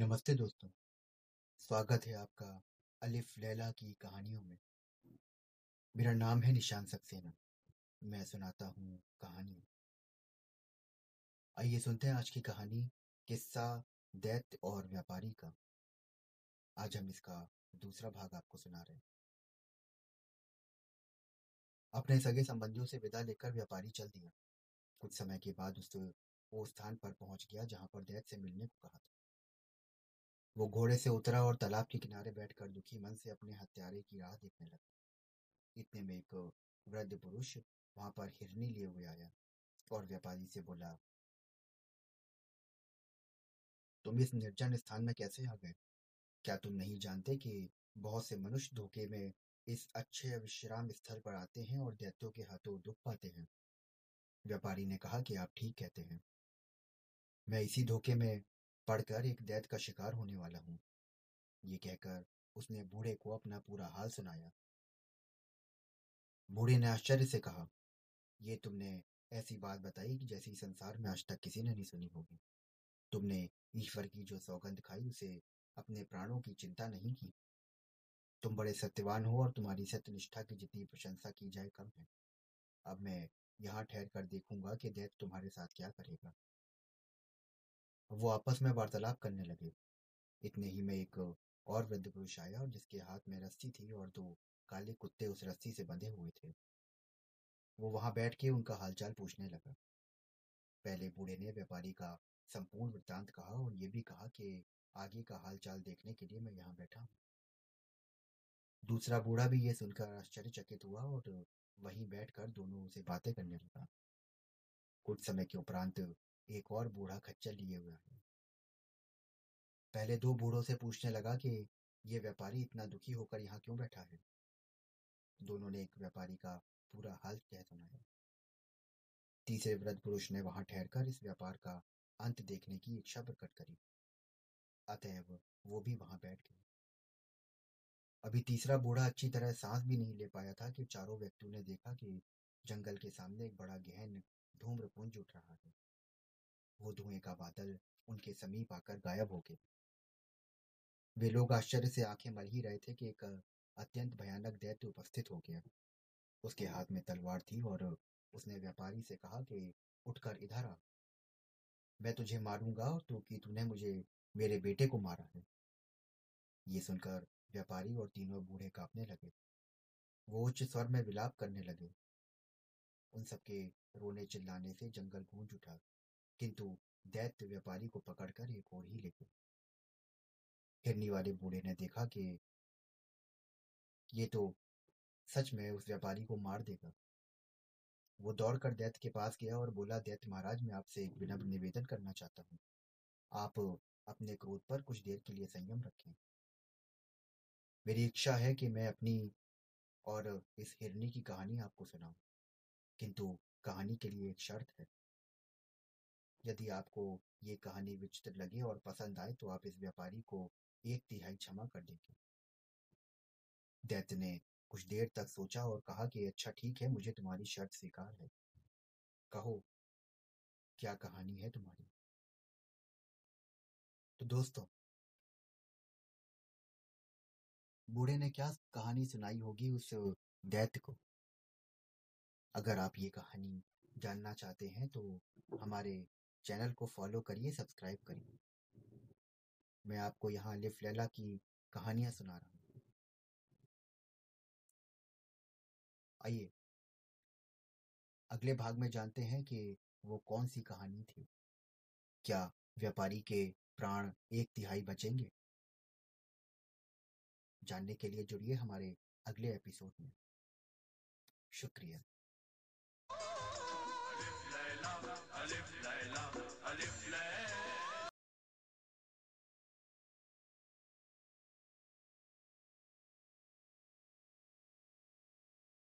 नमस्ते दोस्तों। स्वागत है आपका अलिफ लैला की कहानियों में। मेरा नाम है निशान सक्सेना। मैं सुनाता हूँ कहानी। आइए सुनते हैं आज की कहानी, किस्सा, दैत्य और व्यापारी का। आज हम इसका दूसरा भाग आपको सुना रहे हैं। अपने सगे संबंधियों से विदा लेकर व्यापारी चल दिया। कुछ समय के बाद उस वो स्थान पर पहुँच गया जहाँ पर दैत्य से मिलने को कहा था। वो घोड़े से उतरा और तालाब के किनारे बैठकर दुखी मन से अपने हत्यारे की राह देखने लगा। इतने में एक वृद्ध पुरुष वहाँ पर हिरनी लिए हुए आया और व्यापारी से बोला, तुम इस निर्जन स्थान में कैसे आ गए? क्या तुम नहीं जानते कि बहुत से मनुष्य धोखे में इस अच्छे विश्राम स्थल पर आते हैं और दैत्यों के हाथों दुख पाते हैं? व्यापारी ने कहा कि आप ठीक कहते हैं। मैं इसी धोखे में पढ़कर एक दैत का शिकार होने वाला हूँ। ये कहकर उसने बूढ़े को अपना पूरा हाल सुनाया। बूढ़े ने आश्चर्य से कहा, ये तुमने ऐसी बात बताई कि जैसी संसार में आज तक किसी ने नहीं सुनी होगी। तुमने ईश्वर की जो सौगंध खाई, उसे अपने प्राणों की चिंता नहीं की। तुम बड़े सत्यवान हो और तुम्हारी सत्यनिष्ठा की जितनी प्रशंसा की जाए कम है। अब मैं यहाँ ठहर कर देखूँगा कि दैत तुम्हारे साथ क्या करेगा। वो आपस में वार्तालाप करने लगे। इतने ही में एक और वृद्ध पुरुष आया और जिसके हाथ में रस्सी थी और दो काले कुत्ते उस रस्सी से बंधे हुए थे। वो वहाँ बैठ के उनका हालचाल पूछने लगा। पहले बूढ़े ने व्यापारी का संपूर्ण वृत्तांत कहा और ये भी कहा कि आगे का हालचाल देखने के लिए मैं यहाँ बैठा हूँ। दूसरा बूढ़ा भी ये सुनकर आश्चर्यचकित हुआ और वहीं बैठकर दोनों से बातें करने लगा। कुछ समय के उपरांत एक और बूढ़ा खच्चर लिए हुए आया पहले दो बूढ़ों से पूछने लगा कि, ये व्यापारी इतना दुखी होकर यहाँ क्यों बैठा है? दोनों ने एक व्यापारी का पूरा हाल कह सुनाया। तीसरे वृद्ध पुरुष ने वहाँ ठहरकर इस व्यापार का अंत देखने की इच्छा प्रकट करी। अतएव वो भी वहाँ बैठ गए। अभी तीसरा बूढ़ा अच्छी तरह सांस भी नहीं ले पाया था कि चारों व्यक्तियों ने देखा कि जंगल के सामने एक बड़ा गहन धूम्रपुंज उठ रहा है। वो धुएँ का बादल उनके समीप आकर गायब हो गए। वे लोग आश्चर्य से आँखें मल ही रहे थे कि एक अत्यंत भयानक दैत्य उपस्थित हो गया। उसके हाथ में तलवार थी और उसने व्यापारी से कहा कि, उठकर इधर आ। मैं तुझे मारूँगा तो कि तूने मुझे, मेरे बेटे को मारा है। ये सुनकर व्यापारी और तीनों बूढ़े कांपने लगे। वो उच्च स्वर में विलाप करने लगे। उन सबके रोने चिल्लाने से जंगल गूंज उठा। किंतु दैत्य व्यापारी को पकड़कर एक और ही ले गए हिरनी वाले बूढ़े ने देखा कि ये तो सच में उस व्यापारी को मार देगा। वो दौड़कर दैत्य के पास गया और बोला, दैत्य महाराज, मैं आपसे एक विनम्र निवेदन करना चाहता हूँ। आप अपने क्रोध पर कुछ देर के लिए संयम रखें। मेरी इच्छा है कि मैं अपनी और इस हिरनी की कहानी आपको सुनाऊं। किंतु कहानी के लिए एक शर्त है। यदि आपको ये कहानी विचित्र लगे और पसंद आए तो आप इस व्यापारी को एक तिहाई क्षमा कर देंगे। दैत्य ने कुछ देर तक सोचा और कहा कि अच्छा ठीक है, मुझे तुम्हारी शर्त स्वीकार है। कहो, क्या कहानी है तुम्हारी? तो दोस्तों बूढ़े ने क्या कहानी सुनाई होगी उस दैत्य को? अगर आप ये कहानी जानना चाहते हैं तो हमारे चैनल को फॉलो करिए, सब्सक्राइब करिए। मैं आपको यहाँ लिफ लैला की कहानियाँ सुना रहा हूँ। आइए। अगले भाग में जानते हैं कि वो कौन सी कहानी थी। क्या व्यापारी के प्राण एक तिहाई बचेंगे? जानने के लिए जुड़िए हमारे अगले एपिसोड में। शुक्रिया। I live